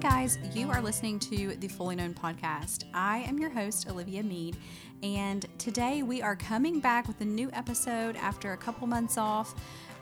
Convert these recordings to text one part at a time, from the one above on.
guys, you are listening to the Fully Known podcast. I am your host, Olivia Meade, and today we are coming back with a new episode after a couple months off.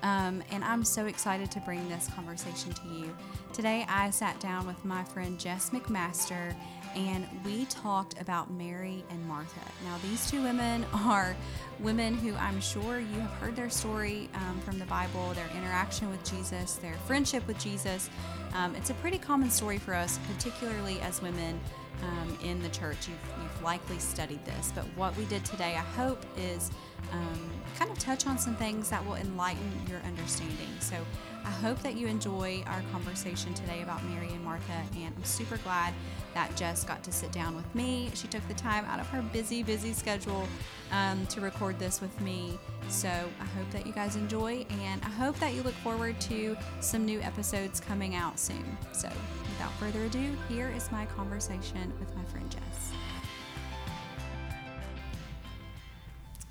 Um, and I'm so excited to bring this conversation to you. Today, I sat down with my friend Jess McMaster and we talked about Mary and Martha. Now, these two women are women who I'm sure you have heard their story um, from the Bible, their interaction with Jesus, their friendship with Jesus. Um, it's a pretty common story for us, particularly as women um, in the church. You've, you've, likely studied this, but what we did today, I hope, is um, kind of touch on some things that will enlighten your understanding. So I hope that you enjoy our conversation today about Mary and Martha, and I'm super glad that Jess got to sit down with me. She took the time out of her busy, busy schedule um, to record this with me. So I hope that you guys enjoy, and I hope that you look forward to some new episodes coming out soon. So without further ado, here is my conversation with my friend Jess.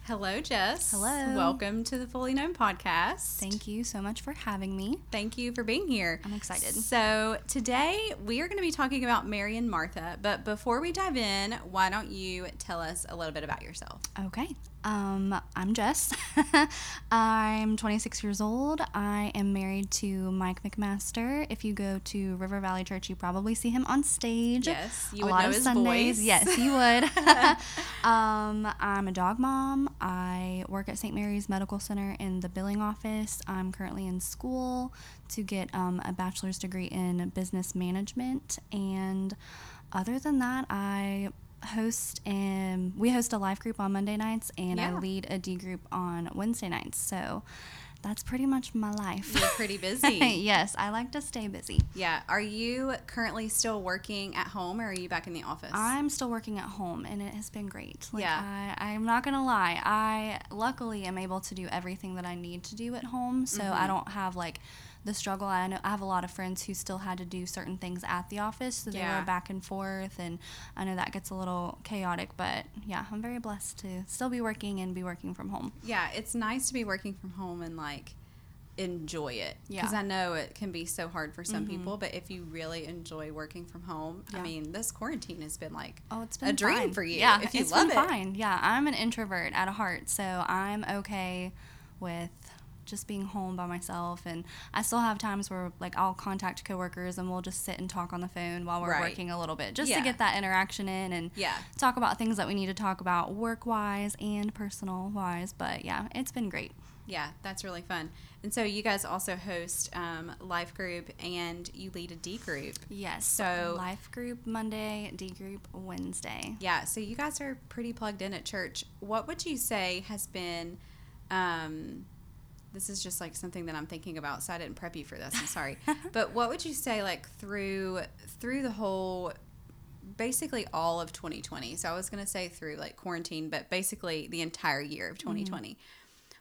Hello, Jess. Hello. Welcome to the Fully Known podcast. Thank you so much for having me. Thank you for being here. I'm excited. So, today we are going to be talking about Mary and Martha. But before we dive in, why don't you tell us a little bit about yourself? Okay. Um, I'm Jess. I'm 26 years old. I am married to Mike McMaster. If you go to River Valley Church, you probably see him on stage. Yes, you a would lot know of his Sundays. voice. Yes, you would. um, I'm a dog mom. I work at St. Mary's Medical Center in the billing office. I'm currently in school to get um, a bachelor's degree in business management. And other than that, I host and we host a live group on Monday nights and yeah. I lead a D group on Wednesday nights. So that's pretty much my life. You're pretty busy. yes, I like to stay busy. Yeah. Are you currently still working at home or are you back in the office? I'm still working at home and it has been great. Like, yeah. I, I'm not going to lie. I luckily am able to do everything that I need to do at home. So mm-hmm. I don't have like the struggle. I know I have a lot of friends who still had to do certain things at the office, so they yeah. were back and forth, and I know that gets a little chaotic. But yeah, I'm very blessed to still be working and be working from home. Yeah, it's nice to be working from home and like enjoy it because yeah. I know it can be so hard for some mm-hmm. people. But if you really enjoy working from home, yeah. I mean, this quarantine has been like oh, it's been a dream fine. for you. Yeah, if you it's love been it. fine. Yeah, I'm an introvert at heart, so I'm okay with just being home by myself and I still have times where like I'll contact coworkers and we'll just sit and talk on the phone while we're right. working a little bit just yeah. to get that interaction in and yeah. talk about things that we need to talk about work wise and personal wise but yeah it's been great yeah that's really fun and so you guys also host um, life group and you lead a D group. Yes. So life group Monday, D group Wednesday. Yeah. So you guys are pretty plugged in at church. What would you say has been um, this is just like something that I'm thinking about, so I didn't prep you for this. I'm sorry. but what would you say like through through the whole basically all of 2020. So I was going to say through like quarantine, but basically the entire year of 2020. Mm-hmm.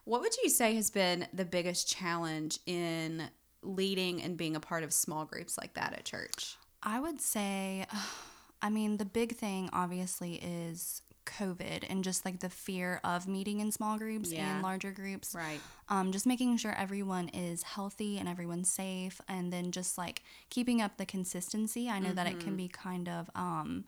What would you say has been the biggest challenge in leading and being a part of small groups like that at church? I would say I mean, the big thing obviously is COVID and just like the fear of meeting in small groups yeah. and larger groups. Right. Um, just making sure everyone is healthy and everyone's safe, and then just like keeping up the consistency. I know mm-hmm. that it can mm-hmm. be kind of um,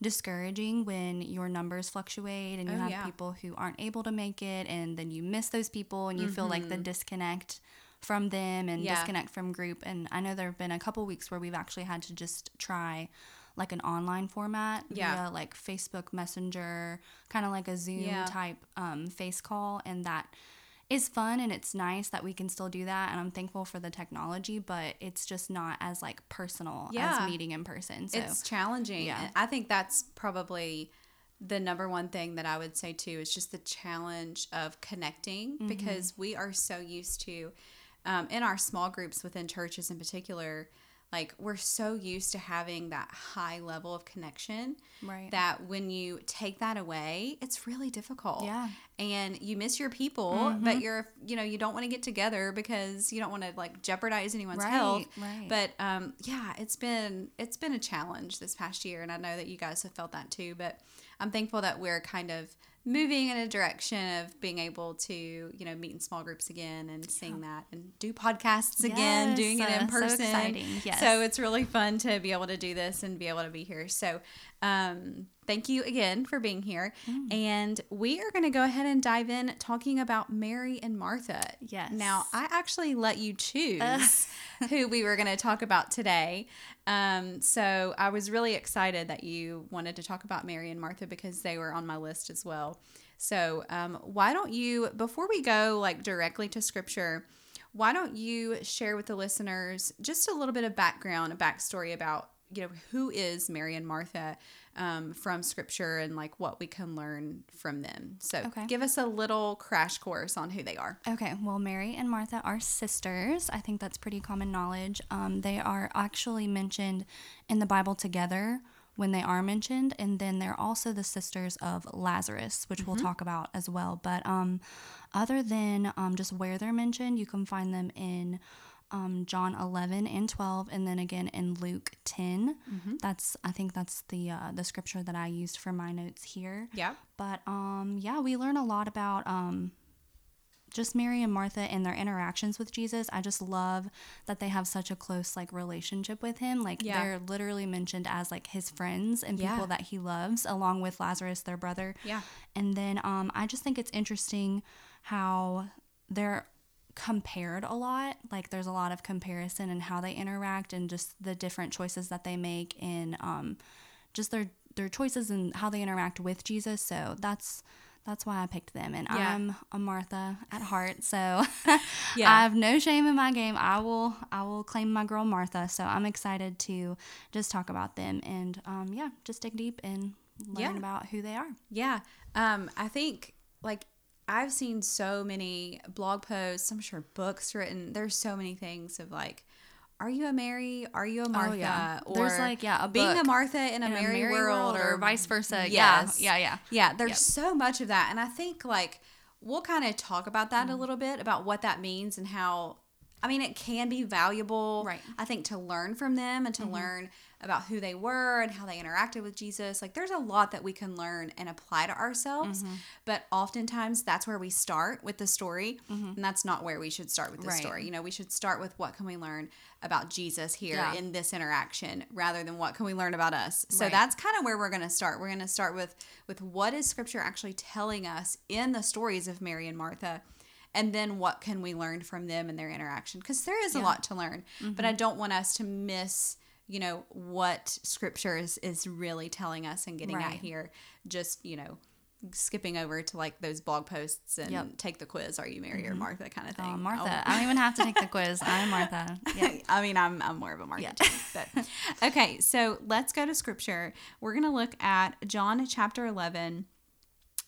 discouraging when your numbers fluctuate and you oh, have yeah. people who aren't able to make it, and then you miss those people and you mm-hmm. feel like the mm-hmm. disconnect from them and yeah. disconnect from group. And I know there have been a couple weeks where we've actually had to just try like an online format yeah. via like Facebook Messenger, kind of like a Zoom yeah. type um, face call, and that is fun and it's nice that we can still do that and I'm thankful for the technology but it's just not as like personal yeah. as meeting in person so it's challenging yeah. I think that's probably the number one thing that I would say too is just the challenge of connecting mm-hmm. because we are so used to um, in our small groups within churches in particular like we're so used to having that high level of connection right. that when you take that away it's really difficult yeah and you miss your people mm-hmm. but you're you know you don't want to get together because you don't want to like jeopardize anyone's right, health right. but um yeah it's been it's been a challenge this past year and i know that you guys have felt that too but I'm thankful that we're kind of moving in a direction of being able to, you know, meet in small groups again and seeing that and do podcasts again, Yes, doing it in uh, so person. exciting. Yes. So it's really fun to be able to do this and be able to be here. So um, thank you again for being here. Mm. And we are going to go ahead and dive in talking about Mary and Martha. Yes. Now, I actually let you choose who we were going to talk about today. Um, so I was really excited that you wanted to talk about Mary and Martha because they were on my list as well. So um, why don't you, before we go like directly to scripture, why don't you share with the listeners just a little bit of background, a backstory about you know who is Mary and Martha um, from Scripture and like what we can learn from them. So Okay. give us a little crash course on who they are. Okay, well, Mary and Martha are sisters. I think that's pretty common knowledge. Um, they are actually mentioned in the Bible together when they are mentioned, and then they're also the sisters of Lazarus, which we'll talk about as well. But um, other than um, just where they're mentioned, you can find them in um, John 11 and 12, and then again in Luke 10. That's I think that's the uh, the scripture that I used for my notes here. Yeah. But um, yeah, we learn a lot about um, just Mary and Martha and their interactions with Jesus. I just love that they have such a close like relationship with him. Like Yeah. they're literally mentioned as like his friends and Yeah. people that he loves, along with Lazarus, their brother. Yeah. And then um, I just think it's interesting how they're compared a lot. Like there's a lot of comparison in how they interact and just the different choices that they make and um, just their their choices and how they interact with Jesus. So that's that's why I picked them. And Yeah. I'm a Martha at heart, so Yeah. I have no shame in my game. I will I will claim my girl Martha. So I'm excited to just talk about them and um, yeah, just dig deep and learn Yeah. about who they are. Yeah. Um, I think like I've seen so many blog posts, I'm sure books written. There's so many things of like, are you a Mary? Are you a Martha? Oh, yeah. Or There's, like, yeah, a being a Martha in a, in Mary, Mary world, world or vice versa. Yes. Yeah, yeah, yeah. Yeah, there's Yep. so much of that. And I think like we'll kind of talk about that Mm-hmm. a little bit about what that means and how I mean it can be valuable Right. Mm-hmm. I think to learn from them and to learn about who they were and how they interacted with Jesus. Like there's a lot that we can learn and apply to ourselves, Mm-hmm. but oftentimes that's where we start with the story, and that's not where we should start with the Mm-hmm. Right. story. You know, we should start with what can we learn about Jesus here Yeah. in this interaction rather than what can we learn about us. So Right. that's kind of where we're going to start. We're going to start with with what is scripture actually telling us in the stories of Mary and Martha and then what can we learn from them and their interaction because there is a lot to learn but i don't want us to miss you know what scripture is, is really telling us and getting at here just you know skipping over to like those blog posts and Yep. Mm-hmm. take the quiz are you mary or martha kind of thing Oh, Oh, Martha. I don't even have to take the quiz. I'm Martha. Yeah. I mean, I'm, I'm more of a Martha Yeah. too, but okay. So let's go to scripture. We're going to look at John chapter 11.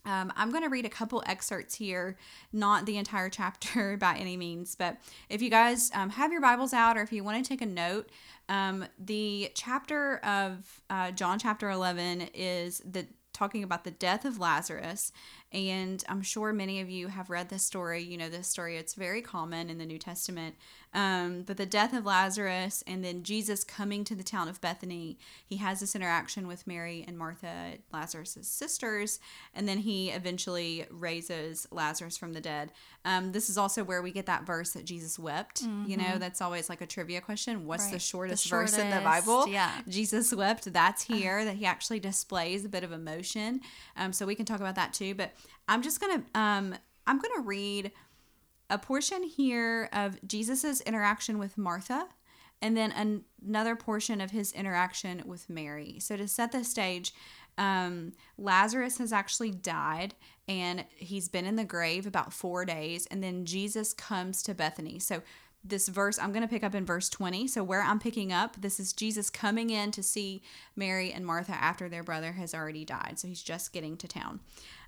Um, I'm going to read a couple excerpts here, not the entire chapter by any means, but if you guys um, have your Bibles out or if you want to take a note, um, the chapter of uh, John chapter 11 is the talking about the death of Lazarus. And I'm sure many of you have read this story. You know this story, it's very common in the New Testament. Um, but the death of Lazarus and then Jesus coming to the town of Bethany, he has this interaction with Mary and Martha, Lazarus' sisters, and then he eventually raises Lazarus from the dead. Um, this is also where we get that verse that Jesus wept. You know, that's always like a trivia question. What's the Right. The shortest verse in the Bible? yeah. Jesus wept. That's here that he actually displays a bit of emotion. Um, so we can talk about that too. But I'm just gonna um, I'm gonna read a portion here of Jesus's interaction with Martha, and then an- another portion of his interaction with Mary. So to set the stage. Um, Lazarus has actually died and he's been in the grave about four days, and then Jesus comes to Bethany. So this verse I'm going to pick up in verse 20. So where I'm picking up, this is Jesus coming in to see Mary and Martha after their brother has already died. So he's just getting to town.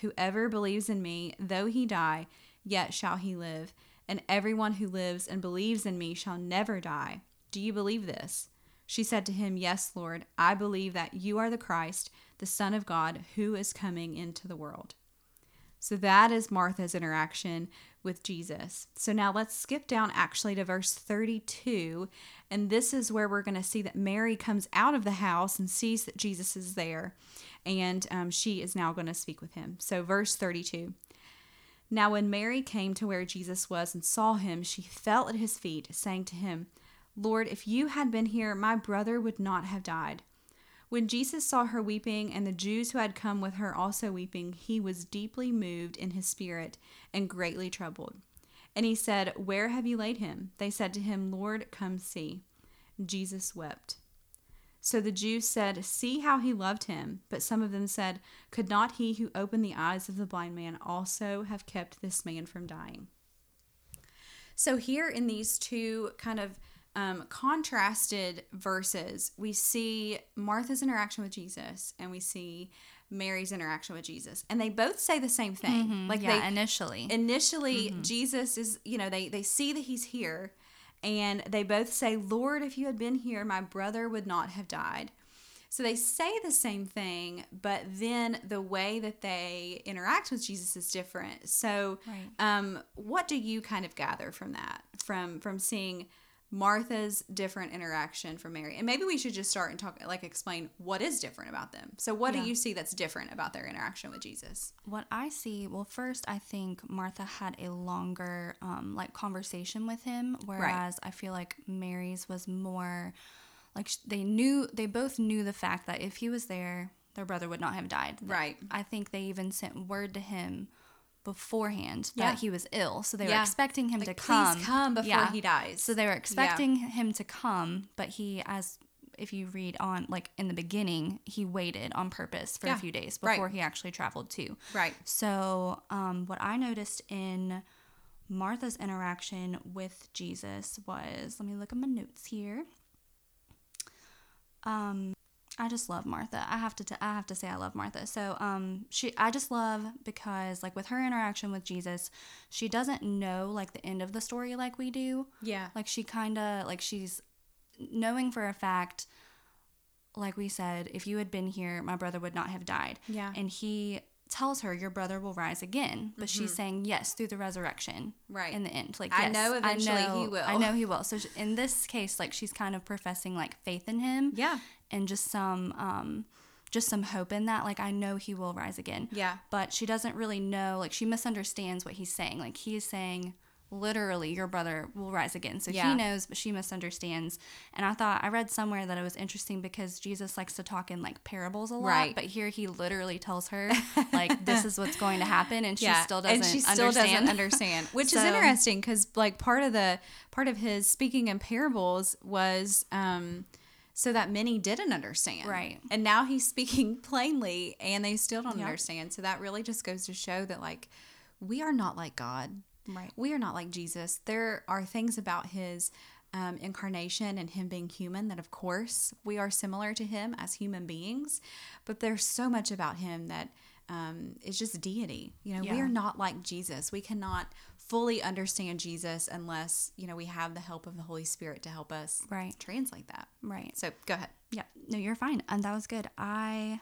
Whoever believes in me, though he die, yet shall he live. And everyone who lives and believes in me shall never die. Do you believe this? She said to him, Yes, Lord, I believe that you are the Christ, the Son of God, who is coming into the world. So that is Martha's interaction with Jesus. So now let's skip down actually to verse 32. And this is where we're going to see that Mary comes out of the house and sees that Jesus is there. And um, she is now going to speak with him. So, verse 32. Now, when Mary came to where Jesus was and saw him, she fell at his feet, saying to him, Lord, if you had been here, my brother would not have died. When Jesus saw her weeping, and the Jews who had come with her also weeping, he was deeply moved in his spirit and greatly troubled. And he said, Where have you laid him? They said to him, Lord, come see. Jesus wept. So the Jews said, See how he loved him. But some of them said, Could not he who opened the eyes of the blind man also have kept this man from dying? So, here in these two kind of um, contrasted verses, we see Martha's interaction with Jesus and we see Mary's interaction with Jesus, and they both say the same thing. Mm-hmm. Like yeah, they initially, initially Jesus is, you know, they they see that he's here, and they both say, "Lord, if you had been here, my brother would not have died." So they say the same thing, but then the way that they interact with Jesus is different. So, Right. um, what do you kind of gather from that, from from seeing Martha's different interaction from Mary? And maybe we should just start and talk, like, explain what is different about them. So, what Yeah. do you see that's different about their interaction with Jesus? what I see, well, first, I think Martha had a longer, um, like, conversation with him, whereas I feel like Mary's was more, like, they knew, they both knew the fact that if he was there, their brother would not have died. Right. I think they even sent word to him beforehand Yeah. that he was ill, so they were expecting him Like, to come. please come. before Yeah. he dies. So they were expecting him to come, but he, as if you read on, like in the beginning, he waited on purpose for Yeah. a few days Right. before he actually traveled too. Right. So, um, what I noticed in Martha's interaction with Jesus was let me look at my notes here. Um, I just love Martha. I have to t- I have to say I love Martha. So um she I just love because like with her interaction with Jesus, she doesn't know like the end of the story like we do. Yeah. Like she kind of like she's knowing for a fact like we said, if you had been here, my brother would not have died. Yeah. And he tells her your brother will rise again, but she's saying yes through the resurrection. Mm-hmm. Right. In the end, like yes, I know eventually he know- will. I know he will. So sh- in this case, like she's kind of professing like faith in him. Yeah. And just some um just some hope in that like I know he will rise again. Yeah. But she doesn't really know like she misunderstands what he's saying. Like he is saying literally your brother will rise again. So Yeah. he knows but she misunderstands. And I thought I read somewhere that it was interesting because Jesus likes to talk in like parables a lot, Right. but here he literally tells her like this is what's going to happen and she yeah. still doesn't and she still understand. doesn't understand, which is interesting because like part of the part of his speaking in parables was um, so that many didn't understand, Right. And now he's speaking plainly, and they still don't Yep. understand. So that really just goes to show that like we are not like God, Right. We are not like Jesus. There are things about his. Um, incarnation and him being human that of course we are similar to him as human beings but there's so much about him that um, is just deity you know we are not like Jesus. We cannot fully understand Jesus unless, you know, we have the help of the Holy Spirit to help us Right. translate that. Right. So go ahead. Yeah, no, you're fine. And that was good. I,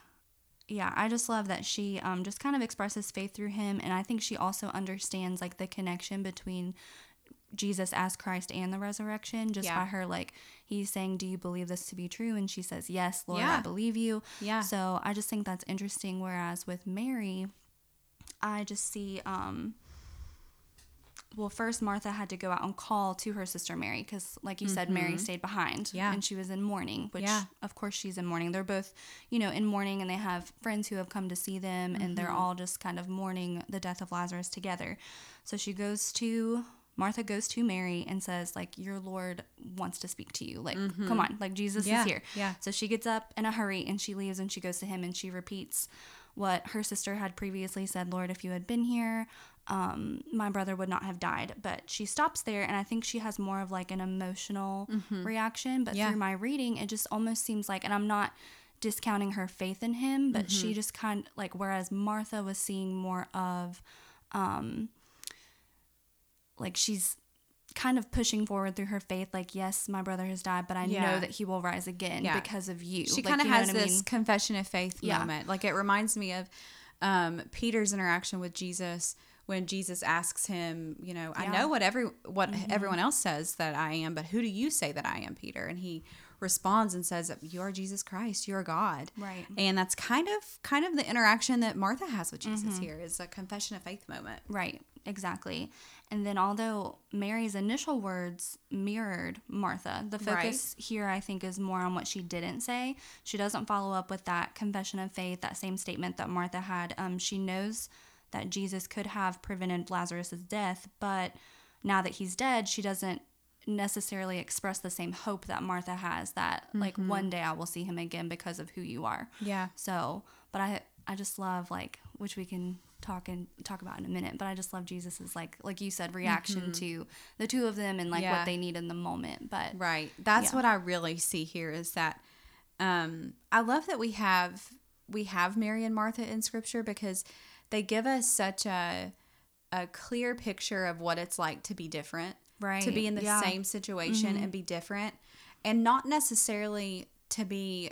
yeah, I just love that she um, just kind of expresses faith through him. And I think she also understands like the connection between Jesus as Christ and the resurrection just Yeah. by her, like, he's saying, Do you believe this to be true? And she says, Yes, Lord, Yeah. I believe you. Yeah. So I just think that's interesting. Whereas with Mary, I just see, um, well, first Martha had to go out and call to her sister Mary because, like you said, Mary stayed behind. Mm-hmm. Yeah. And she was in mourning, which, Yeah. of course, she's in mourning. They're both, you know, in mourning and they have friends who have come to see them and they're Mm-hmm. all just kind of mourning the death of Lazarus together. So she goes to. Martha goes to Mary and says, like, your Lord wants to speak to you. Like, come on, like Jesus Mm-hmm. Yeah, is here. yeah. So she gets up in a hurry and she leaves and she goes to him and she repeats what her sister had previously said Lord, if you had been here, um, my brother would not have died. But she stops there and I think she has more of like an emotional reaction. But Mm-hmm. Yeah. through my reading, it just almost seems like, and I'm not discounting her faith in him, but she just kind of like whereas Martha was seeing more of um like she's kind of pushing forward through her faith like yes my brother has died but i Yeah. know that he will rise again Yeah. because of you she Like, kind of has what I this mean? confession of faith Yeah. moment. Like it reminds me of um, Peter's interaction with Jesus when Jesus asks him, you know, I Yeah. Mm-hmm. know what every what everyone else says that I am, but who do you say that I am, Peter? And he responds and says, "You are Jesus Christ. You are God." Right. And that's kind of kind of the interaction that Martha has with Jesus Mm-hmm. here is a confession of faith moment. Right, exactly. And then, although Mary's initial words mirrored Martha, the focus here, I think, is more on what she didn't say. She doesn't follow up with that confession of faith, that same statement that Martha had. Um, she knows that Jesus could have prevented Lazarus' death, but now that he's dead, she doesn't necessarily express the same hope that Martha has that like one day I will see him again because of who you are. Yeah. So, but I I just love like which we can talk and talk about in a minute. But I just love Jesus's like like you said reaction to the two of them and like Yeah. what they need in the moment. But Right. That's Yeah. what I really see here is that um I love that we have we have Mary and Martha in scripture because they give us such a a clear picture of what it's like to be different. Right. To be in the Yeah. same situation and be different and not necessarily to be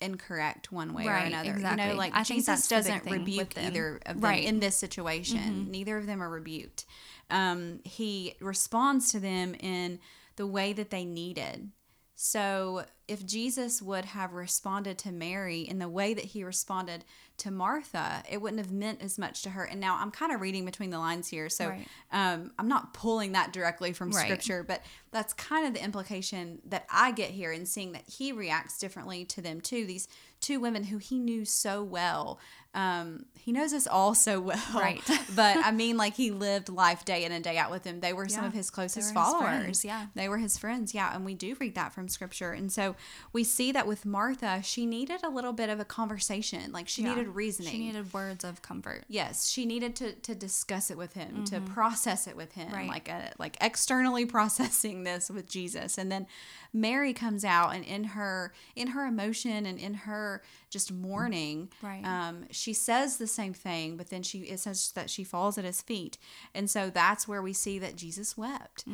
incorrect one way or Right, another. You know, like I Jesus that's the big doesn't rebuke either of them Right. Mm-hmm. in this situation. Neither of them are rebuked. Um, he responds to them in the way that they needed. So if Jesus would have responded to Mary in the way that he responded to Martha, it wouldn't have meant as much to her. And now I'm kind of reading between the lines here. So Right. um, I'm not pulling that directly from Right. scripture, but that's kind of the implication that I get here in seeing that he reacts differently to them too. These two women who he knew so well. Um, he knows us all so well. Right. but I mean, like he lived life day in and day out with them. They were some Yeah. of his closest his followers. friends, yeah. They were his friends, yeah, and we do read that from scripture. And so we see that with Martha, she needed a little bit of a conversation. Like she Yeah. needed reasoning. She needed words of comfort. Yes, she needed to to discuss it with him, to process it with him, Right. like a, like externally processing this with Jesus. And then Mary comes out and in her in her emotion and in her just mourning, Right. um, she says the same thing, but then she it says that she falls at his feet, and so that's where we see that Jesus wept.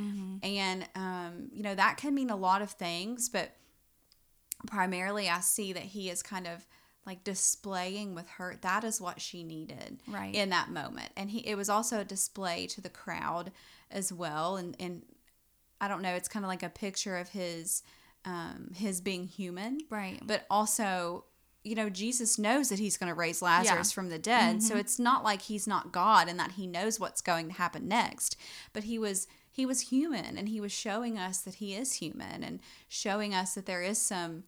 And um, you know that can mean a lot of things, but primarily I see that he is kind of like displaying with her that is what she needed Right. in that moment and he it was also a display to the crowd as well and and I don't know it's kind of like a picture of his um his being human Right. but also you know Jesus knows that he's going to raise Lazarus from the dead so mm-hmm. it's not like he's not God and that he knows what's going to happen next but he was he was human and he was showing us that he is human and showing us that there is some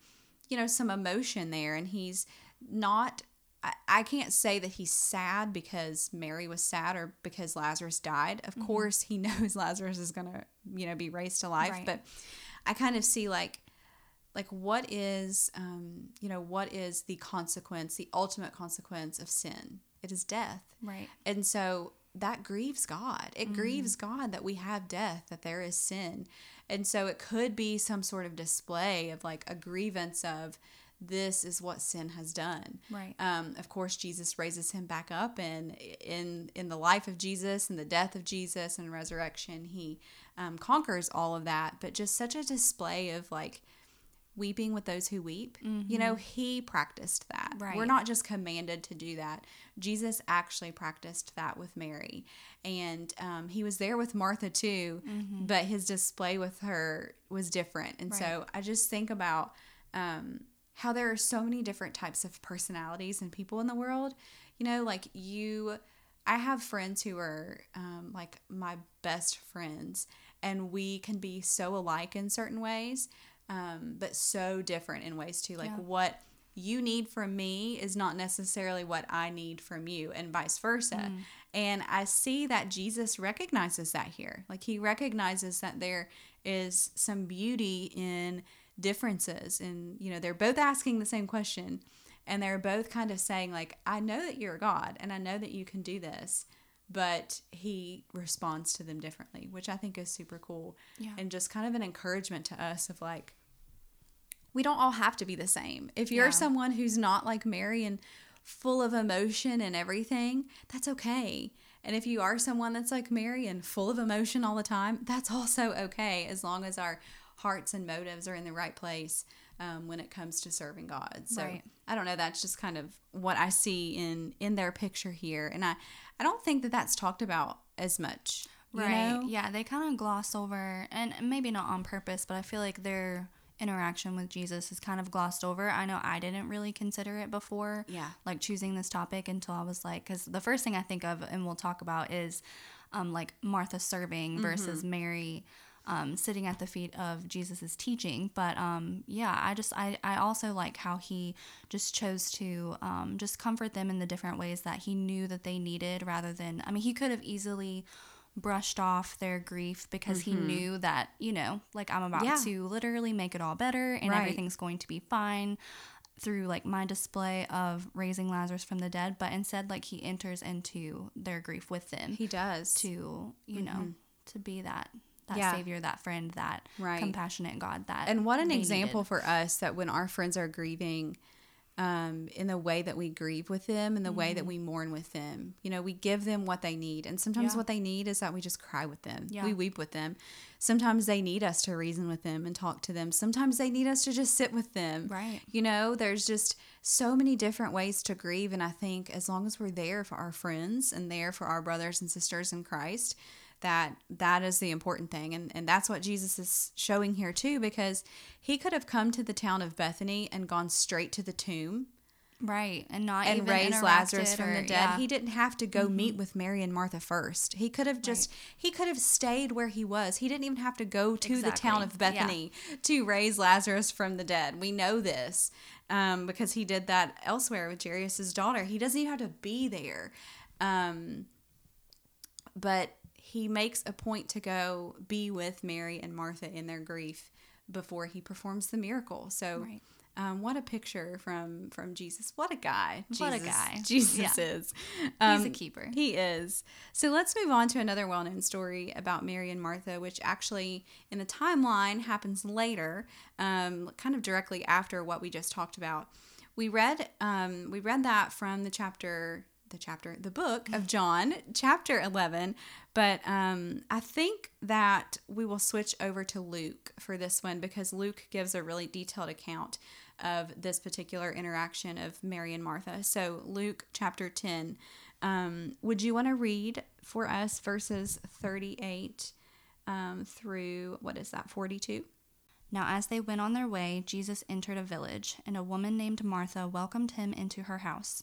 you know some emotion there and he's not I, I can't say that he's sad because Mary was sad or because Lazarus died. Of mm-hmm. course, he knows Lazarus is going to, you know, be raised to life, Right. but I kind of see like like what is um, you know, what is the consequence, the ultimate consequence of sin? It is death. Right. And so that grieves God. It grieves God that we have death, that there is sin. And so it could be some sort of display of like a grievance of this is what sin has done. Right. Um, of course, Jesus raises him back up, and in in the life of Jesus and the death of Jesus and resurrection, he um, conquers all of that. But just such a display of like weeping with those who weep. You know, he practiced that. We're Mm-hmm. Not just commanded to do that. Jesus actually practiced that with Mary. And um, he was there with Martha too, but his display with her was different. And so I just think about um, how there are so many different types of personalities and people in the world. You know, like you. I have friends who are um, like my best friends, and we can be so alike in certain ways, um, but so different in ways too. Like Yeah. what you need from me is not necessarily what I need from you, and vice versa. And I see that Jesus recognizes that here. Like he recognizes that there is some beauty in differences, and you know they're both asking the same question, and they're both kind of saying like, "I know that you're God, and I know that you can do this." But he responds to them differently, which I think is super cool Yeah. and just kind of an encouragement to us of like, we don't all have to be the same. If you're Yeah. someone who's not like Mary and full of emotion and everything, that's okay. And if you are someone that's like Mary and full of emotion all the time, that's also okay as long as our hearts and motives are in the right place um, when it comes to serving God. So Right. I don't know. That's just kind of what I see in in their picture here, and I I don't think that that's talked about as much. you Right. know? Yeah, they kind of gloss over, and maybe not on purpose, but I feel like their interaction with Jesus is kind of glossed over. I know I didn't really consider it before. Yeah. Like choosing this topic until I was like, because the first thing I think of, and we'll talk about, is um, like Martha serving versus Mary. Um, sitting at the feet of Jesus's teaching, but um, yeah, I just I, I also like how he just chose to um, just comfort them in the different ways that he knew that they needed, rather than I mean he could have easily brushed off their grief because he knew that, you know, like I'm about Yeah. to literally make it all better and Right. everything's going to be fine through like my display of raising Lazarus from the dead, but instead like he enters into their grief with them He does. to, you know, to be that that Yeah. savior, that friend, that Right. compassionate God that And what an example needed. for us that when our friends are grieving, um, in the way that we grieve with them, in the way that we mourn with them, you know, we give them what they need. And sometimes Mm-hmm. Yeah. what they need is that we just cry with them, Yeah. we weep with them. Sometimes they need us to reason with them and talk to them. Sometimes they need us to just sit with them. Right. You know, there's just so many different ways to grieve. And I think as long as we're there for our friends and there for our brothers and sisters in Christ, that that is the important thing and and that's what Jesus is showing here too because he could have come to the town of Bethany and gone straight to the tomb Right. And not and even raised Lazarus from or- the dead. yeah. Mm-hmm. He didn't have to go meet with Mary and Martha first. He could have just he could have stayed where he was. He didn't even have to go to the town of Bethany to raise Lazarus from the dead. We know this um, because he did that elsewhere with Jairus' daughter. He doesn't even have to be there. Um, but he makes a point to go be with Mary and Martha in their grief before he performs the miracle. So, Right. um, what a picture from from Jesus! What a guy! What a Jesus- guy. Jesus Yeah. is. He's Um, a keeper. He is. So let's move on to another well known story about Mary and Martha, which actually in the timeline happens later, um, kind of directly after what we just talked about. We read um, we read that from the chapter the chapter the book of John chapter 11 but um, I think that we will switch over to Luke for this one because Luke gives a really detailed account of this particular interaction of Mary and Martha. So Luke chapter 10 um, would you want to read for us verses 38 um, through what is that 42 Now, as they went on their way, Jesus entered a village, and a woman named Martha welcomed him into her house.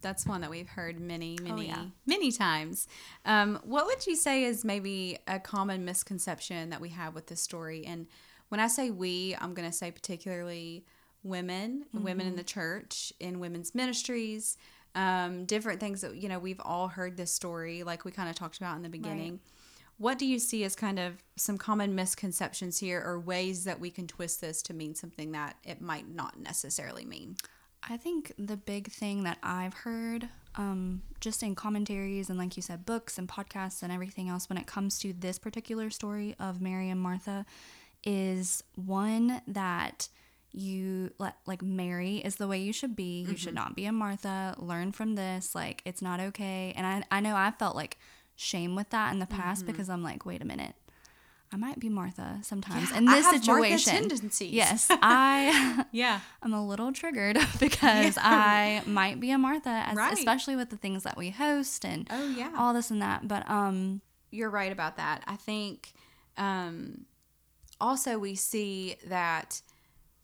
That's one that we've heard many, many, yeah. many times. Um, what would you say is maybe a common misconception that we have with this story? And when I say we, I'm going to say particularly women, women in the church, in women's ministries, um, different things that, you know, we've all heard this story, like we kind of talked about in the beginning. What do you see as kind of some common misconceptions here or ways that we can twist this to mean something that it might not necessarily mean? I think the big thing that I've heard, um, just in commentaries and, like you said, books and podcasts and everything else, when it comes to this particular story of Mary and Martha, is one that you let like Mary is the way you should be. You should not be a Martha. Learn from this. Like it's not okay. And I I know I felt like shame with that in the past because I'm like, wait a minute. I might be Martha sometimes Yeah, in I this have Martha situation. tendencies. Yes, I Yeah. I'm a little triggered because I might be a Martha, as, Right. especially with the things that we host and Oh, yeah. all this and that. But um, you're right about that. I think um, also we see that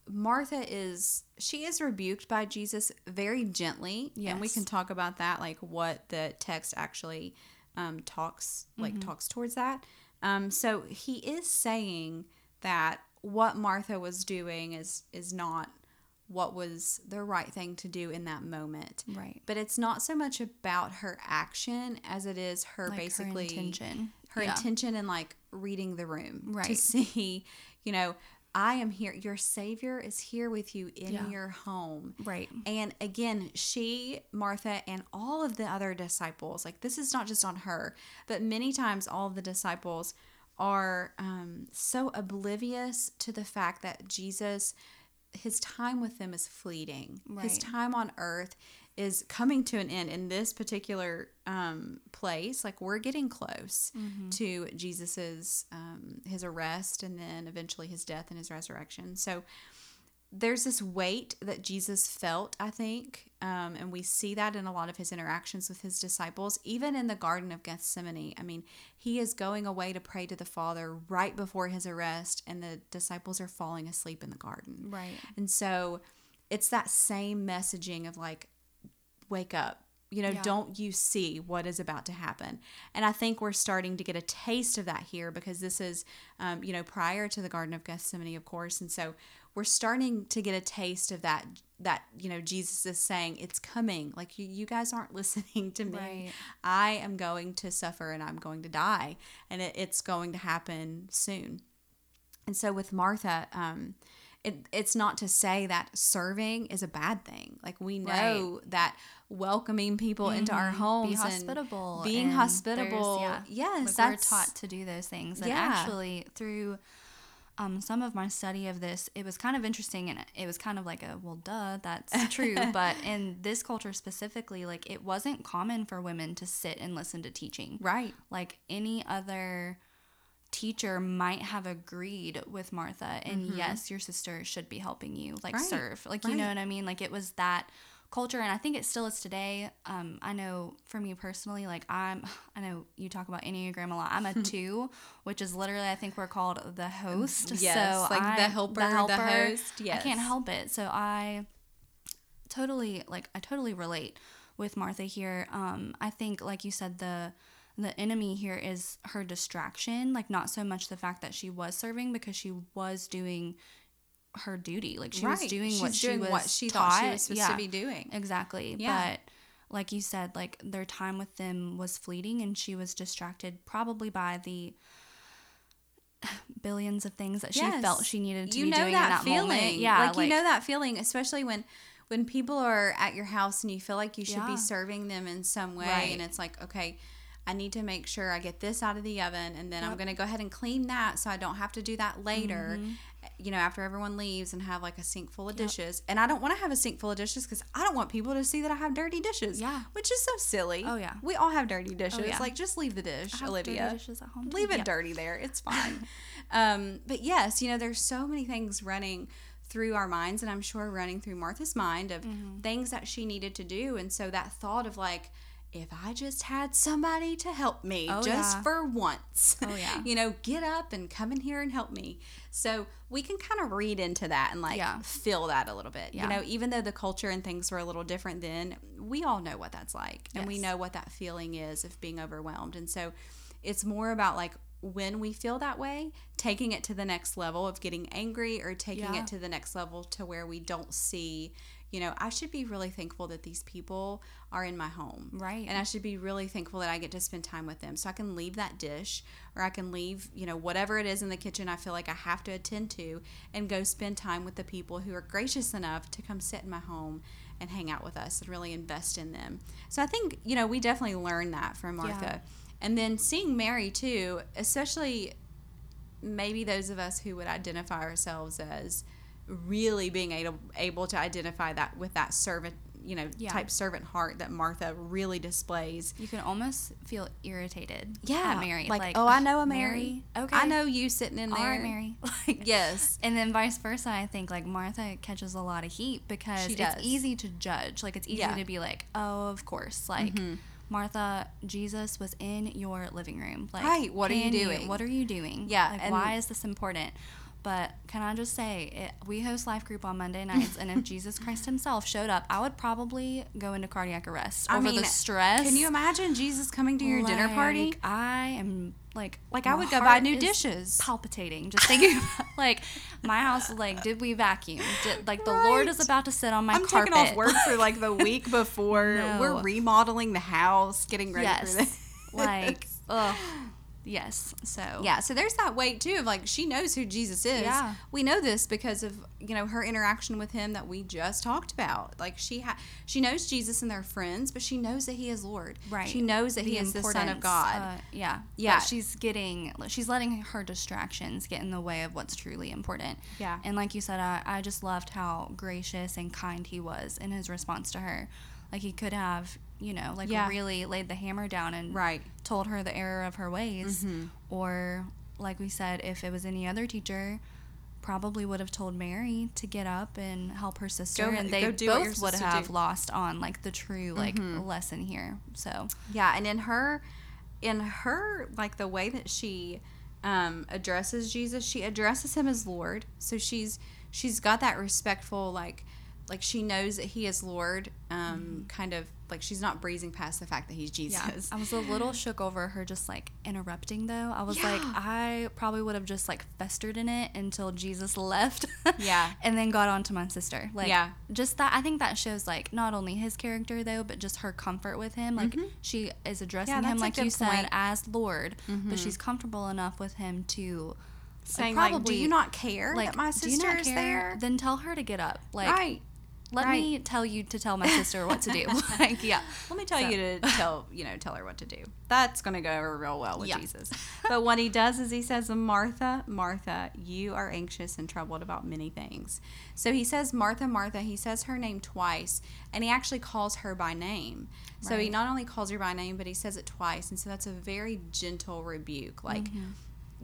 Martha is she is rebuked by Jesus very gently, and we can talk about that, like what the text actually um, talks like talks towards that. Um, so he is saying that what Martha was doing is is not what was the right thing to do in that moment. Right. But it's not so much about her action as it is her Like basically her intention. her Yeah. intention and like reading the room to Right. see, you know, I am here. Your savior is here with you in Yeah. your home. Right. And again, she, Martha, and all of the other disciples, like this is not just on her, but many times all of the disciples are um, so oblivious to the fact that Jesus, his time with them is fleeting. His time on earth is coming to an end in this particular um, place. Like we're getting close to Jesus's um, his arrest and then eventually his death and his resurrection. So there's this weight that Jesus felt, I think, um, and we see that in a lot of his interactions with his disciples, even in the Garden of Gethsemane. I mean, he is going away to pray to the Father right before his arrest, and the disciples are falling asleep in the garden. Right. And so it's that same messaging of like, wake up. You know, Yeah. don't you see what is about to happen? And I think we're starting to get a taste of that here because this is, um, you know, prior to the Garden of Gethsemane, of course. And so we're starting to get a taste of that, that, you know, Jesus is saying, it's coming. Like, you, you guys aren't listening to me. Right. I am going to suffer and I'm going to die. And it, it's going to happen soon. And so with Martha, um, it, it's not to say that serving is a bad thing. Like we know that welcoming people into our homes, Be and hospitable. being hospitable, there's- yes, like we're taught to do those things. And Yeah. actually, through um, some of my study of this, it was kind of interesting, and it was kind of like a well, duh, that's true. but in this culture specifically, like it wasn't common for women to sit and listen to teaching. right. Like any other teacher might have agreed with Martha and yes your sister should be helping you like Mm-hmm. Right, serve. Like you know what i mean? Like it was that culture and i think it still is today. Um i know for me personally like i'm i know you talk about enneagram a lot. I'm a two which is literally i think we're called the host. Yes, so like the I- helper, the host, yes i can't help it. So i totally like i totally relate with martha here. Um i think like you said the the enemy here is her distraction like not so much the fact that she was serving because she was doing her duty like she was doing She's what she doing was what she taught. thought she was supposed to be doing. exactly Yeah. but like you said like their time with them was fleeting and she was distracted probably by the billions of things that she Yes. felt she needed to you be know doing that that feeling. moment yeah like, you know that feeling, especially when when people are at your house and you feel like you should Yeah. be serving them in some way, Right. and it's like, okay. I need to make sure I get this out of the oven and then I'm going to go ahead and clean that so I don't have to do that later, Mm-hmm. you know, after everyone leaves and have like a sink full of dishes. And I don't want to have a sink full of dishes because I don't want people to see that I have dirty dishes. Yeah. Which is so silly. Oh, yeah. We all have dirty dishes. yeah. Like, just leave the dish, Olivia. dirty dishes at home. Leave it Yeah. dirty there. It's fine. um, but yes, you know, there's so many things running through our minds, and I'm sure running through Martha's mind of Mm-hmm. things that she needed to do. And so that thought of like, if I just had somebody to help me Oh, just yeah. for once, Oh, yeah. you know, get up and come in here and help me. So we can kind of read into that and like Yeah. feel that a little bit. You know, even though the culture and things were a little different then, we all know what that's like. And we know what that feeling is of being overwhelmed. And so it's more about like when we feel that way, taking it to the next level of getting angry or taking Yeah. it to the next level to where we don't see, you know, I should be really thankful that these people are in my home. Right. And I should be really thankful that I get to spend time with them. So I can leave that dish or I can leave, you know, whatever it is in the kitchen I feel like I have to attend to and go spend time with the people who are gracious enough to come sit in my home and hang out with us and really invest in them. So I think, you know, we definitely learned that from Martha. And then seeing Mary too, especially maybe those of us who would identify ourselves as really being able able to identify that with that servant, you know, Yeah. type servant heart that Martha really displays. You can almost feel irritated Yeah, at Mary. Like, oh, I know a "Ugh, Mary. Okay. I know you sitting in there. All right, Mary. Like, Yes. And then vice versa, I think like Martha catches a lot of heat because it's easy to judge. Like it's easy Yeah. Mm-hmm. to be like, oh, of course. Like Martha, Jesus was in your living room. Like, Right, what are you doing? What are you doing? Yeah, Like, and- why is this important? But can I just say, it, we host life group on Monday nights, and if Jesus Christ Himself showed up, I would probably go into cardiac arrest I over mean, the stress. Can you imagine Jesus coming to your dinner party? I am like, Like, I would go buy new dishes. palpitating just thinking about, like my house. Like, did we vacuum? Did, like the Lord is about to sit on my I'm carpet. taking off work for like the week before. No. We're remodeling the house, getting ready for yes, this. like, ugh, yes. So Yeah, so there's that weight too of like she knows who Jesus is. Yeah. We know this because of you know her interaction with him that we just talked about. Like she ha- she knows Jesus and they're friends, but she knows that he is Lord. Right. She knows that he is the Son of God. uh, yeah. Yeah. But she's getting, she's letting her distractions get in the way of what's truly important. Yeah. And like you said, I, I just loved how gracious and kind he was in his response to her. Like he could have, you know, like Yeah. really laid the hammer down and right. Told her the error of her ways. Mm-hmm. Or, like we said, if it was any other teacher, probably would have told Mary to get up and help her sister, Go- and they both would have do. lost on like the true like Mm-hmm. lesson here. So Yeah, and in her, in her like the way that she um, addresses Jesus, she addresses him as Lord. So she's she's got that respectful like like she knows that he is Lord. Um, kind of like she's not breezing past the fact that he's Jesus. Yeah, I was a little shook over her just like interrupting though. I was like, I probably would have just like festered in it until Jesus left. Yeah. and then got on to my sister. Like, Yeah. just that. I think that shows like not only his character though, but just her comfort with him. Like, she is addressing Mm-hmm. Yeah, him, like you said, point. Mm-hmm. as Lord, but she's comfortable enough with him to. Saying like, do probably, you not care Like, that my do you sister not is care? there? Then tell her to get up. Like, right. Let right. me tell you to tell my sister what to do. like, yeah. Let me tell So- you to tell you know tell her what to do. That's going to go over real well with Yeah. Jesus. But what he does is he says, "Martha, Martha, you are anxious and troubled about many things." So he says, "Martha, Martha." He says her name twice, and he actually calls her by name. So he not only calls her by name, but he says it twice, and so that's a very gentle rebuke. Like Mm-hmm.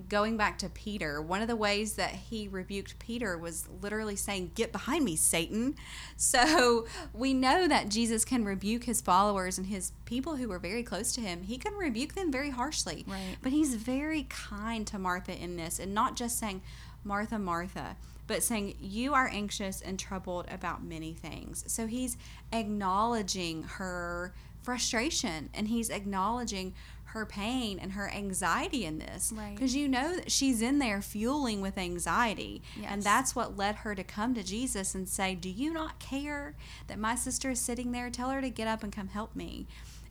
Going back to Peter, one of the ways that he rebuked Peter was literally saying, Get behind me, Satan. So we know that Jesus can rebuke his followers and his people who were very close to him. He can rebuke them very harshly. Right. But he's very kind to Martha in this and not just saying, Martha, Martha, but saying, You are anxious and troubled about many things. So he's acknowledging her frustration and he's acknowledging her pain and her anxiety in this. Right. because you know that she's in there fueling with anxiety. And that's what led her to come to jesus and say do you not care that my sister is sitting there? Tell her to get up and come help me.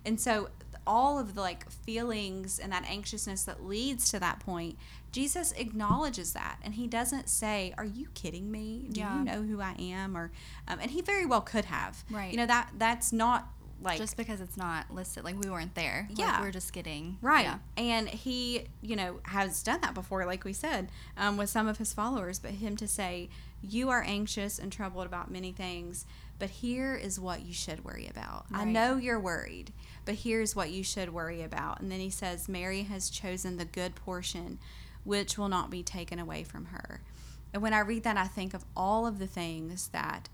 And so all of the like feelings and that anxiousness that leads to that point jesus acknowledges that. And he doesn't say are you kidding me? Do Yeah. you know who i am? or um, and he very well could have. Right. you know that that's not like just because it's not listed, like we weren't there. Like, Yeah. we're just getting Right. Yeah. And he, you know, has done that before, like we said, um, with some of his followers. But him to say, you are anxious and troubled about many things, but here is what you should worry about. I know you're worried, but here's what you should worry about. And then he says, Mary has chosen the good portion, which will not be taken away from her. And when I read that, I think of all of the things that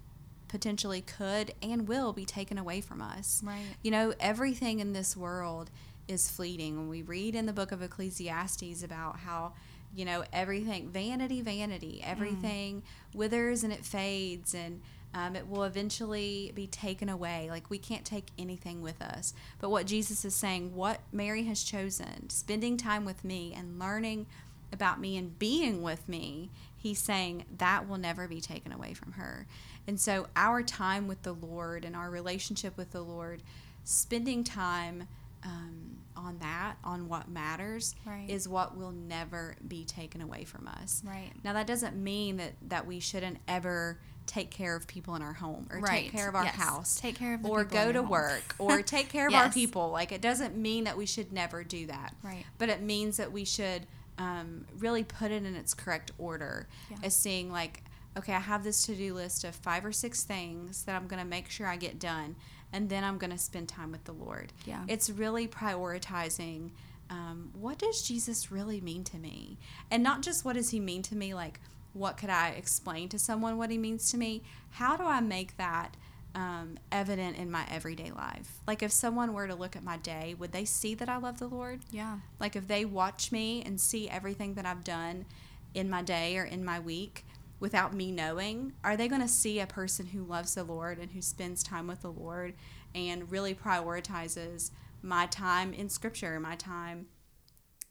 potentially could and will be taken away from us. Right. You know, everything in this world is fleeting. When we read in the book of Ecclesiastes about how, you know, everything, vanity, vanity, everything withers and it fades and um, it will eventually be taken away. Like we can't take anything with us. But what Jesus is saying, what Mary has chosen, spending time with me and learning about me and being with me, he's saying that will never be taken away from her. And so, our time with the Lord and our relationship with the Lord, spending time um, on that, on what matters, Right. is what will never be taken away from us. Right. Now, that doesn't mean that, that we shouldn't ever take care of people in our home or Right. take care of our Yes. house Take care of the or go to home. work or take care of our people. Like, it doesn't mean that we should never do that Right. but it means that we should um, really put it in its correct order Yeah. as seeing like okay i have this to-do list of five or six things that i'm going to make sure i get done and then i'm going to spend time with the lord Yeah. it's really prioritizing um, what does jesus really mean to me and not just what does he mean to me like what could i explain to someone what he means to me how do i make that um, evident in my everyday life like if someone were to look at my day would they see that i love the lord Yeah. like if they watch me and see everything that I've done in my day or in my week without me knowing? Are they going to see a person who loves the Lord and who spends time with the Lord and really prioritizes my time in scripture, my time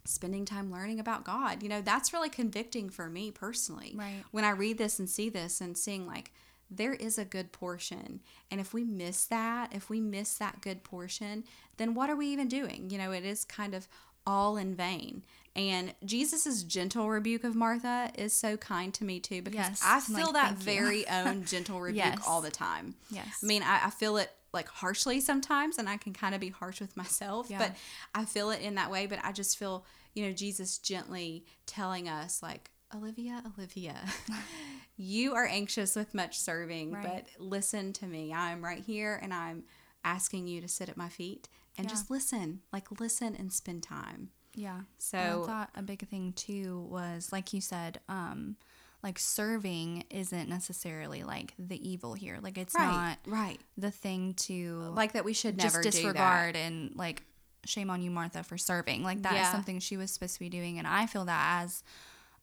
spending time learning about God? You know, that's really convicting for me personally. Right. When I read this and see this and seeing like, there is a good portion. And if we miss that, if we miss that good portion, then what are we even doing? You know, it is kind of all in vain. And Jesus's gentle rebuke of Martha is so kind to me too because Yes, I feel like, that very own gentle rebuke Yes. all the time. Yes. I mean, I, I feel it like harshly sometimes, and I can kind of be harsh with myself, Yeah. but I feel it in that way. But I just feel, you know, Jesus gently telling us, like, Olivia, Olivia, you are anxious with much serving, Right. but listen to me. I'm right here and I'm asking you to sit at my feet and Yeah. just listen, like, listen and spend time. Yeah. So- And I thought a big thing too was like you said, um, like serving isn't necessarily like the evil here. Like it's not right. the thing to Like that we should just never do that. disregard and like shame on you, Martha, for serving. Like that is Yeah. something she was supposed to be doing. And I feel that as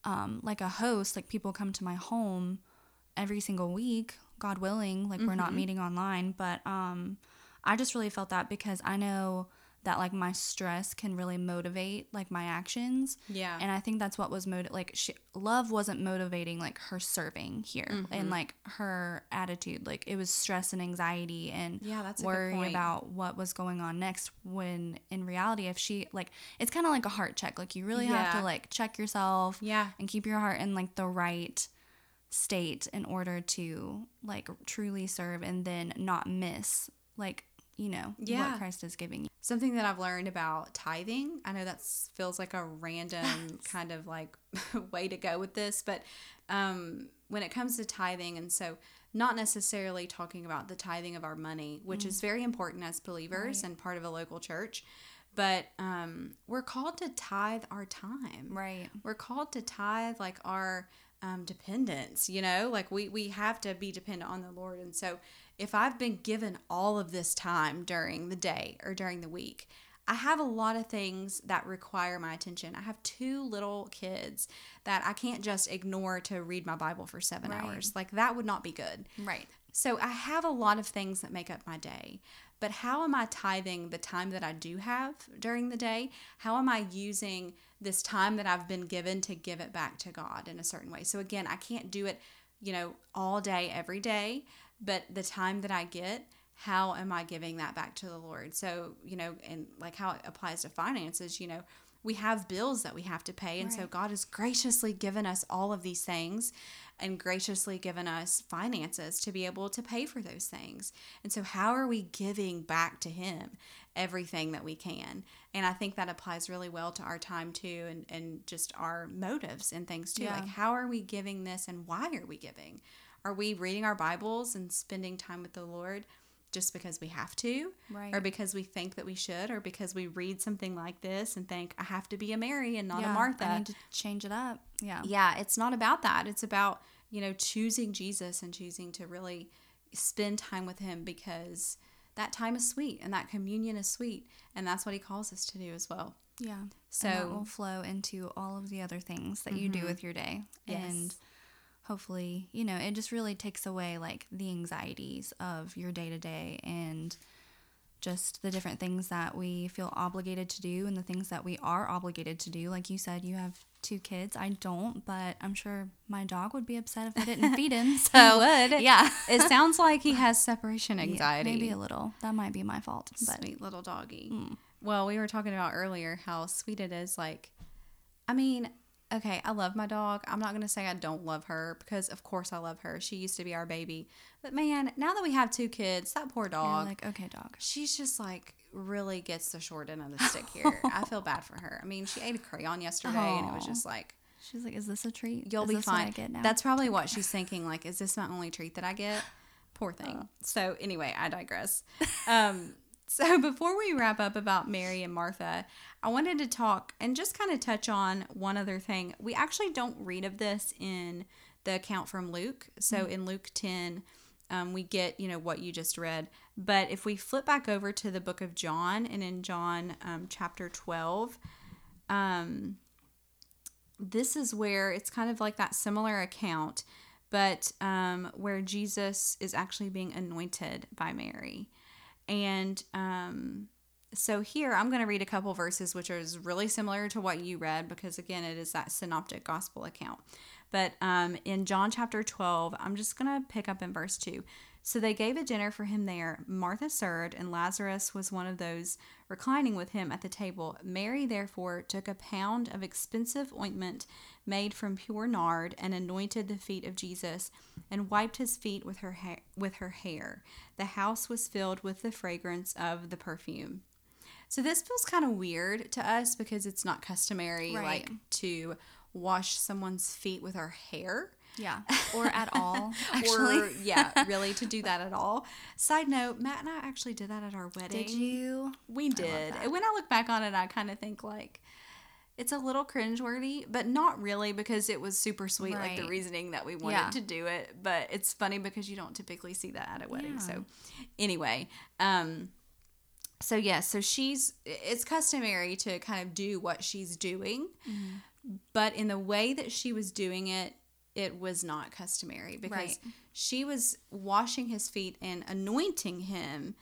um, like a host, like people come to my home every single week, God willing, like we're Mm-hmm. not meeting online, but um, I just really felt that because I know that like my stress can really motivate like my actions. Yeah. And I think that's what was motiv like she, love wasn't motivating like her serving here Mm-hmm. and like her attitude like it was stress and anxiety and Yeah, that's worry about what was going on next when in reality if she like it's kind of like a heart check like you really have to like check yourself Yeah. and keep your heart in like the right state in order to like truly serve and then not miss like you know Yeah. what Christ is giving you. Something that I've learned about tithing, I know that feels like a random kind of like way to go with this, but um, when it comes to tithing, and so not necessarily talking about the tithing of our money, which is very important as believers Right. and part of a local church, but um, we're called to tithe our time. Right. We're called to tithe like our um, dependence, you know, like we, we have to be dependent on the Lord. And so if I've been given all of this time during the day or during the week, I have a lot of things that require my attention. I have two little kids that I can't just ignore to read my Bible for seven Right. hours. Like that would not be good. Right. So I have a lot of things that make up my day. But how am I tithing the time that I do have during the day? How am I using this time that I've been given to give it back to God in a certain way? So again, I can't do it, you know, all day, every day, but the time that I get, how am I giving that back to the Lord? So, you know, and like how it applies to finances, you know, we have bills that we have to pay. And so God has graciously given us all of these things and graciously given us finances to be able to pay for those things. And so, how are we giving back to Him everything that we can? And I think that applies really well to our time too, and, and just our motives and things too. Yeah. Like, how are we giving this and why are we giving? Are we reading our Bibles and spending time with the Lord? Just because we have to, Right. or because we think that we should, or because we read something like this and think, I have to be a Mary and not yeah, a Martha. I need to change it up. Yeah. Yeah, it's not about that. It's about, you know, choosing Jesus and choosing to really spend time with him because that time is sweet and that communion is sweet. And that's what he calls us to do as well. Yeah. So- and that will flow into all of the other things that you do mm-hmm. with your day. Yes. And hopefully, you know, it just really takes away like the anxieties of your day to day and just the different things that we feel obligated to do and the things that we are obligated to do. Like you said, you have two kids. I don't, but I'm sure my dog would be upset if I didn't feed him. So would. Yeah. it sounds like he has separation Yeah, anxiety. maybe a little. That might be my fault. But Sweet little doggy. Mm. Well, we were talking about earlier how sweet it is. Like, I mean, okay, I love my dog. I'm not going to say I don't love her because, of course, I love her. She used to be our baby. But man, now that we have two kids, that poor dog, like, okay, dog. she's just like really gets the short end of the stick here. I feel bad for her. I mean, she ate a crayon yesterday and it was just like, She's like, is this a treat? you'll Is be this what I fine. That's probably what she's thinking. Like, is this my only treat that I get? Poor thing. So, anyway, I digress. Um, so, before we wrap up about Mary and Martha, I wanted to talk and just kind of touch on one other thing. We actually don't read of this in the account from Luke. So, in Luke 10, um, we get, you know, what you just read. But if we flip back over to the book of John and in John um, chapter 12, um, this is where it's kind of like that similar account, but um, where Jesus is actually being anointed by Mary. And um, so here I'm going to read a couple verses which are really similar to what you read because again it is that synoptic gospel account. But um, in John chapter 12, I'm just going to pick up in verse 2. So they gave a dinner for him there. Martha served, and Lazarus was one of those reclining with him at the table. Mary, therefore, took a pound of expensive ointment made from pure nard and anointed the feet of Jesus and wiped his feet with her, ha- with her hair. The house was filled with the fragrance of the perfume. So this feels kind of weird to us because it's not customary Right. like to wash someone's feet with our hair. Yeah. Or at all. Actually. Or yeah, really to do that at all. Side note, Matt and I actually did that at our wedding. Did you? We did. And when I look back on it, I kind of think like it's a little cringeworthy, but not really because it was super sweet, like the reasoning that we wanted Yeah. to do it. But it's funny because you don't typically see that at a wedding. Yeah. So anyway, um, so yeah, so she's it's customary to kind of do what she's doing, Mm-hmm. But in the way that she was doing it, it was not customary because Right. she was washing his feet and anointing him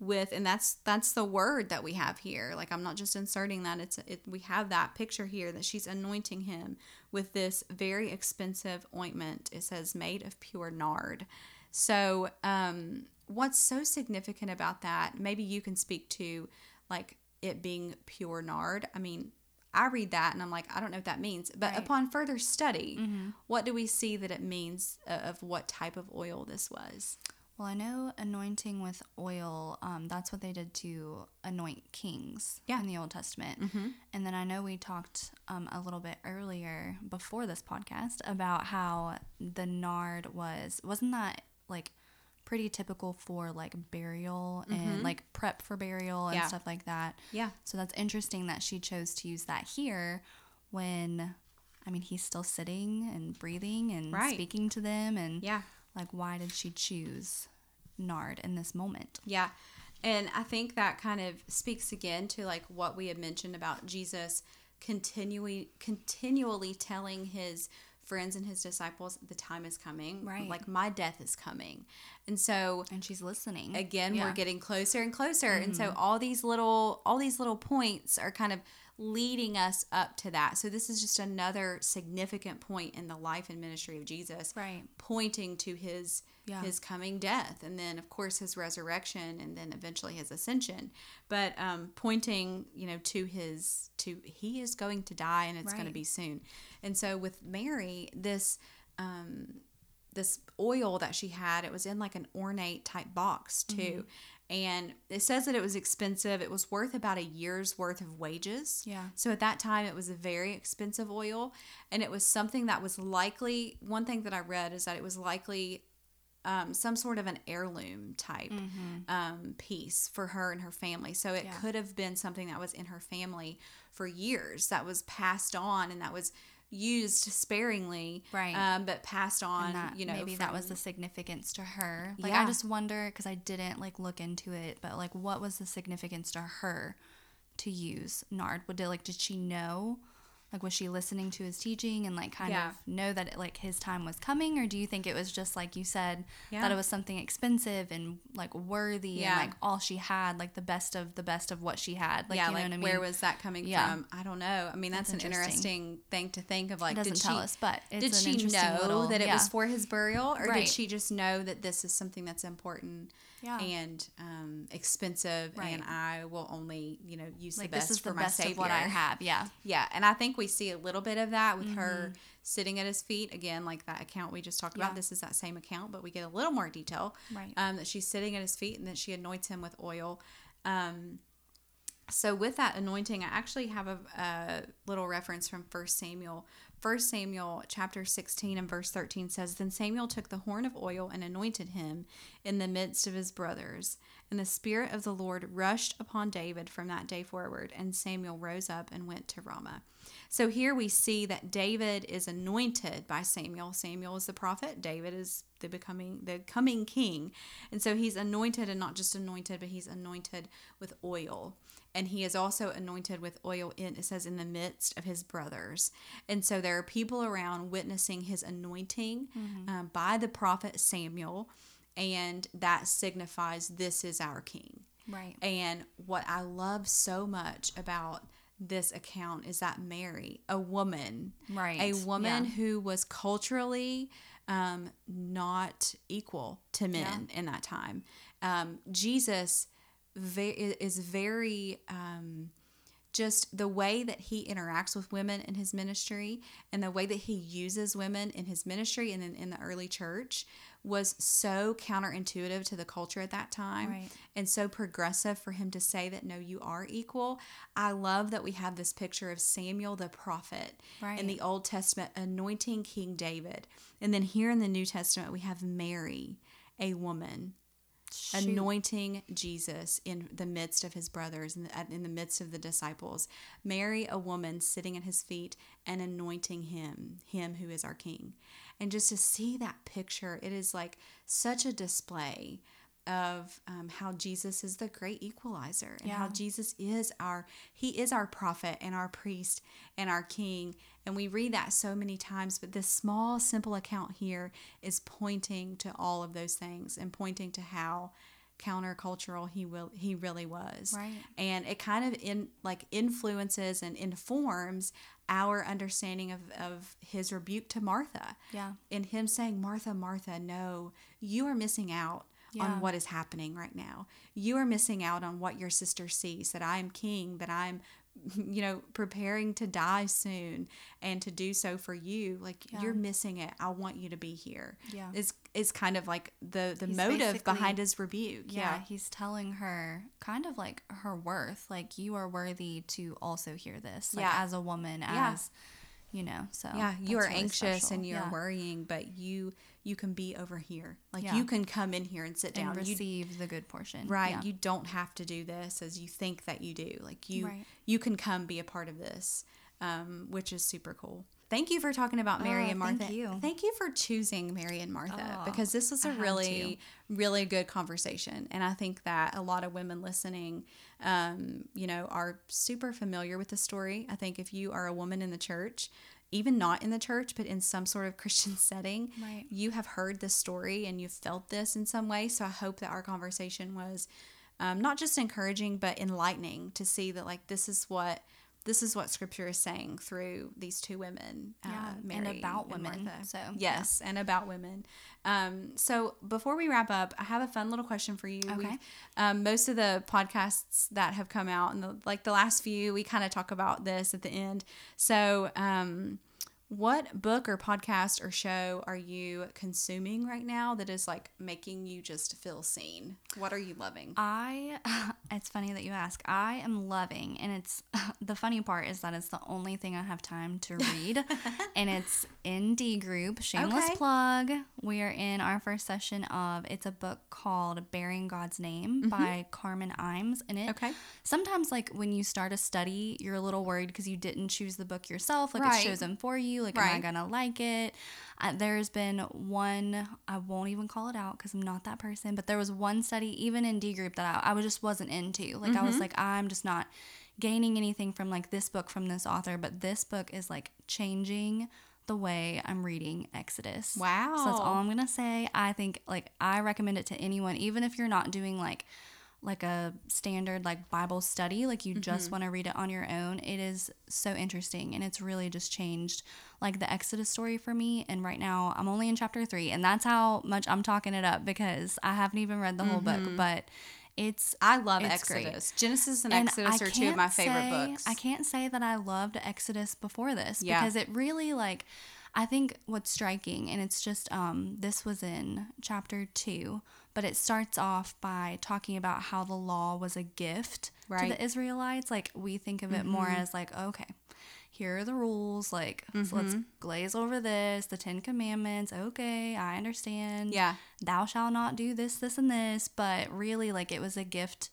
with and that's that's the word that we have here. Like i'm not just inserting that. It's it, we have that picture here that she's anointing him with this very expensive ointment. It says made of pure nard. So um what's so significant about that maybe you can speak to like it being pure nard. I mean i read that and i'm like i don't know what that means but Right. upon further study what do we see that it means uh, of what type of oil this was Well, I know anointing with oil, um, that's what they did to anoint kings Yeah. in the Old Testament. And then I know we talked um, a little bit earlier before this podcast about how the nard was, wasn't that like pretty typical for like burial and mm-hmm. like prep for burial and Yeah. stuff like that? yeah So that's interesting that she chose to use that here when, I mean, he's still sitting and breathing and Right. speaking to them. And yeah like, why did she choose Nard in this moment? Yeah. And I think that kind of speaks again to like what we had mentioned about Jesus continually continually telling his friends and his disciples the time is coming. Right. Like my death is coming. And so And she's listening. again Yeah. Mm-hmm. we're getting closer and closer and so all these little all these little points are kind of leading us up to that so this is just another significant point in the life and ministry of jesus Right. pointing to his Yeah. his coming death and then of course his resurrection and then eventually his ascension but um, pointing you know to his to he is going to die and it's going to be soon and so with mary this um, this oil that she had it was in like an ornate type box too Mm-hmm. And it says that it was expensive it was worth about a year's worth of wages Yeah. so at that time it was a very expensive oil and it was something that was likely one thing that i read is that it was likely um, some sort of an heirloom type um, piece for her and her family. So it Mm-hmm. Yeah. could have been something that was in her family for years that was passed on and that was used sparingly, Right. Um, but passed on. that you know, maybe that was the significance to her. Like Yeah. I just wonder because I didn't like look into it, but like what was the significance to her to use Nard? Would it, like did she know? Like was she listening to his teaching and like kind Yeah. of know that it, like his time was coming, or do you think it was just like you said Yeah. that it was something expensive and like worthy Yeah. and like all she had, like the best of the best of what she had? Like yeah, you know like what I mean? where was that coming from? I don't know. I mean, that's, That's an interesting. interesting thing to think of. Like, it doesn't did tell she, us, but it's did she interesting know little- that it was for his burial, or Right. did she just know that this is something that's important Yeah. and um, expensive, Right. and I will only, you know, use like the best this is for the my best savior? what I have? Yeah. Yeah, and I think we see a little bit of that with her sitting at his feet again, like that account we just talked Mm-hmm. Yeah. about. This is that same account, but we get a little more detail. Right. Um, that she's sitting at his feet and that she anoints him with oil. Um, so with that anointing, I actually have a, a little reference from First Samuel. First Samuel chapter 16 and verse 13 says, Then Samuel took the horn of oil and anointed him in the midst of his brothers. And the Spirit of the Lord rushed upon David from that day forward, and Samuel rose up and went to Ramah. So here we see that David is anointed by Samuel. Samuel is the prophet, David is the becoming the coming king. And so he's anointed and not just anointed, but he's anointed with oil. And he is also anointed with oil in it says in the midst of his brothers. And so there are people around witnessing his anointing mm-hmm. um, by the prophet Samuel and that signifies this is our king. Right. And what I love so much about this account is that Mary, a woman, right, a woman yeah. who was culturally um, not equal to men yeah. in that time. Um, Jesus ve- is very um, just the way that he interacts with women in his ministry and the way that he uses women in his ministry and in, in the early church was so counterintuitive to the culture at that time right. and so progressive for him to say that no you are equal i love that we have this picture of samuel the prophet right. in the old testament anointing king david and then here in the new testament we have mary a woman Shoot. anointing Jesus in the midst of his brothers, in in the midst of the disciples. Mary, a woman sitting at his feet and anointing him, him who is our king. And just to see that picture, it is like such a display of um, how Jesus is the great equalizer and yeah. how Jesus is our he is our prophet and our priest and our king. And we read that so many times but this small simple account here is pointing to all of those things and pointing to how countercultural he will he really was. Right. And it kind of in like influences and informs our understanding of, of his rebuke to martha yeah. in him saying martha martha no you are missing out yeah. on what is happening right now. You are missing out on what your sister sees that I am king, that I'm you know preparing to die soon and to do so for you like yeah. you're missing it i want you to be here yeah is is kind of like the the he's motive behind his rebuke yeah, yeah he's telling her kind of like her worth like you are worthy to also hear this like yeah. as a woman as you know so yeah you are really anxious special. and you're worrying but you you can be over here like yeah. you can come in here and sit down and receive you, the good portion right yeah. you don't have to do this as you think that you do like you right. you can come be a part of this um, which is super cool thank you for talking about Mary oh, and Martha. Thank you. Thank you for choosing Mary and Martha oh, because this was a really, really good conversation. And I think that a lot of women listening, um, you know, are super familiar with the story. I think if you are a woman in the church, even not in the church, but in some sort of Christian setting, right. you have heard this story and you've felt this in some way. So I hope that our conversation was um, not just encouraging, but enlightening to see that like this is what this is what scripture is saying through these two women uh, Mary and about and women Martha. so yes yeah. and about women um, so before we wrap up i have a fun little question for you okay um, most of the podcasts that have come out and the, like the last few we kind of talk about this at the end so um, what book or podcast or show are you consuming right now that is like making you just feel seen? What are you loving? I, it's funny that you ask. I am loving, and it's the funny part is that it's the only thing I have time to read, and it's in D Group. Shameless okay. plug. We are in our first session of it's a book called Bearing God's Name mm-hmm. by Carmen Imes, and it. Okay. Sometimes, like when you start a study, you're a little worried because you didn't choose the book yourself. Like right. it's chosen for you like, right. am I gonna like it? Uh, there's been one, I won't even call it out because I'm not that person, but there was one study, even in D group, that I, I just wasn't into. Like, mm-hmm. I was mm-hmm. like, I'm just not gaining anything from like this book from this author, but this book is like changing the way I'm reading Exodus. Wow. So that's all I'm going to say. I think like I recommend it to anyone even if you're not doing like like a standard like Bible study, like you mm-hmm. just want to read it on your own, it is so interesting and it's really just changed like the Exodus story for me. And right now I'm only in chapter three, and that's how much I'm talking it up because I haven't even read the whole mm-hmm. book, but it's I love it's Exodus. Great. Genesis and, and Exodus I are two of my favorite say, books. I can't say that I loved Exodus before this yeah. because it really like I think what's striking and it's just um this was in chapter 2 but it starts off by talking about how the law was a gift right. to the Israelites. Like we think of it mm-hmm. more as like, okay, here are the rules. Like, so let's mm-hmm. glaze over this. The Ten Commandments. Okay, I understand. Yeah. Thou shalt not do this, this, and this. But really, like, it was a gift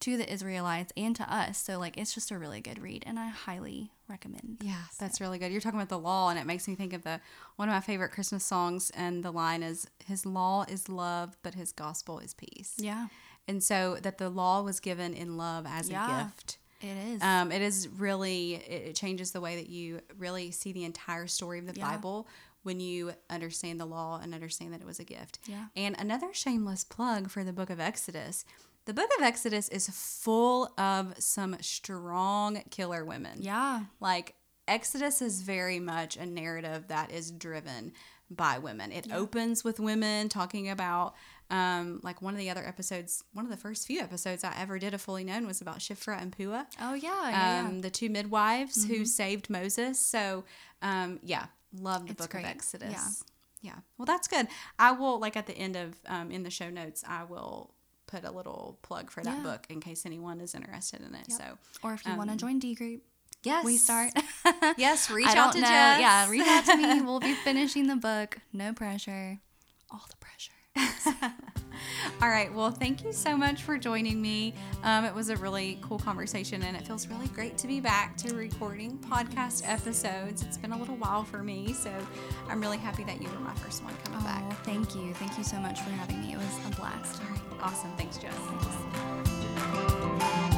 to the Israelites and to us. So, like, it's just a really good read, and I highly recommend. Yeah, that's really good. You're talking about the law, and it makes me think of the one of my favorite Christmas songs. And the line is, "His law is love, but His gospel is peace." Yeah, And so that the law was given in love as a Yeah. gift. It is. Um, it is really it, it changes the way that you really see the entire story of the Yeah. Bible when you understand the law and understand that it was a gift. Yeah. And another shameless plug for the Book of Exodus. The Book of Exodus is full of some strong killer women. yeah. Like Exodus is very much a narrative that is driven by women. It opens with women talking about um, like one of the other episodes, one of the first few episodes I ever did a Fully Known was about Shiphrah and Puah, Oh, yeah. Yeah. um, yeah. the two midwives who saved Moses. So um, yeah, love the It's book great. of Exodus. Yeah. Yeah. Well, that's good. I will like at the end of um, in the show notes, I will put a little plug for that Yeah. book in case anyone is interested in it. So Or if you want to um, join D group, yes, we start. Yes, reach I out to know. Jess. Yeah, reach out to me. We'll be finishing the book. No pressure. All the pressure. All right. Well, thank you so much for joining me. Um, it was a really cool conversation, and it feels really great to be back to recording podcast episodes. It's been a little while for me, so I'm really happy that you were my first one coming back. Oh, thank you. Thank you so much for having me. It was a blast. All right. Awesome. Thanks, Jess. Thanks.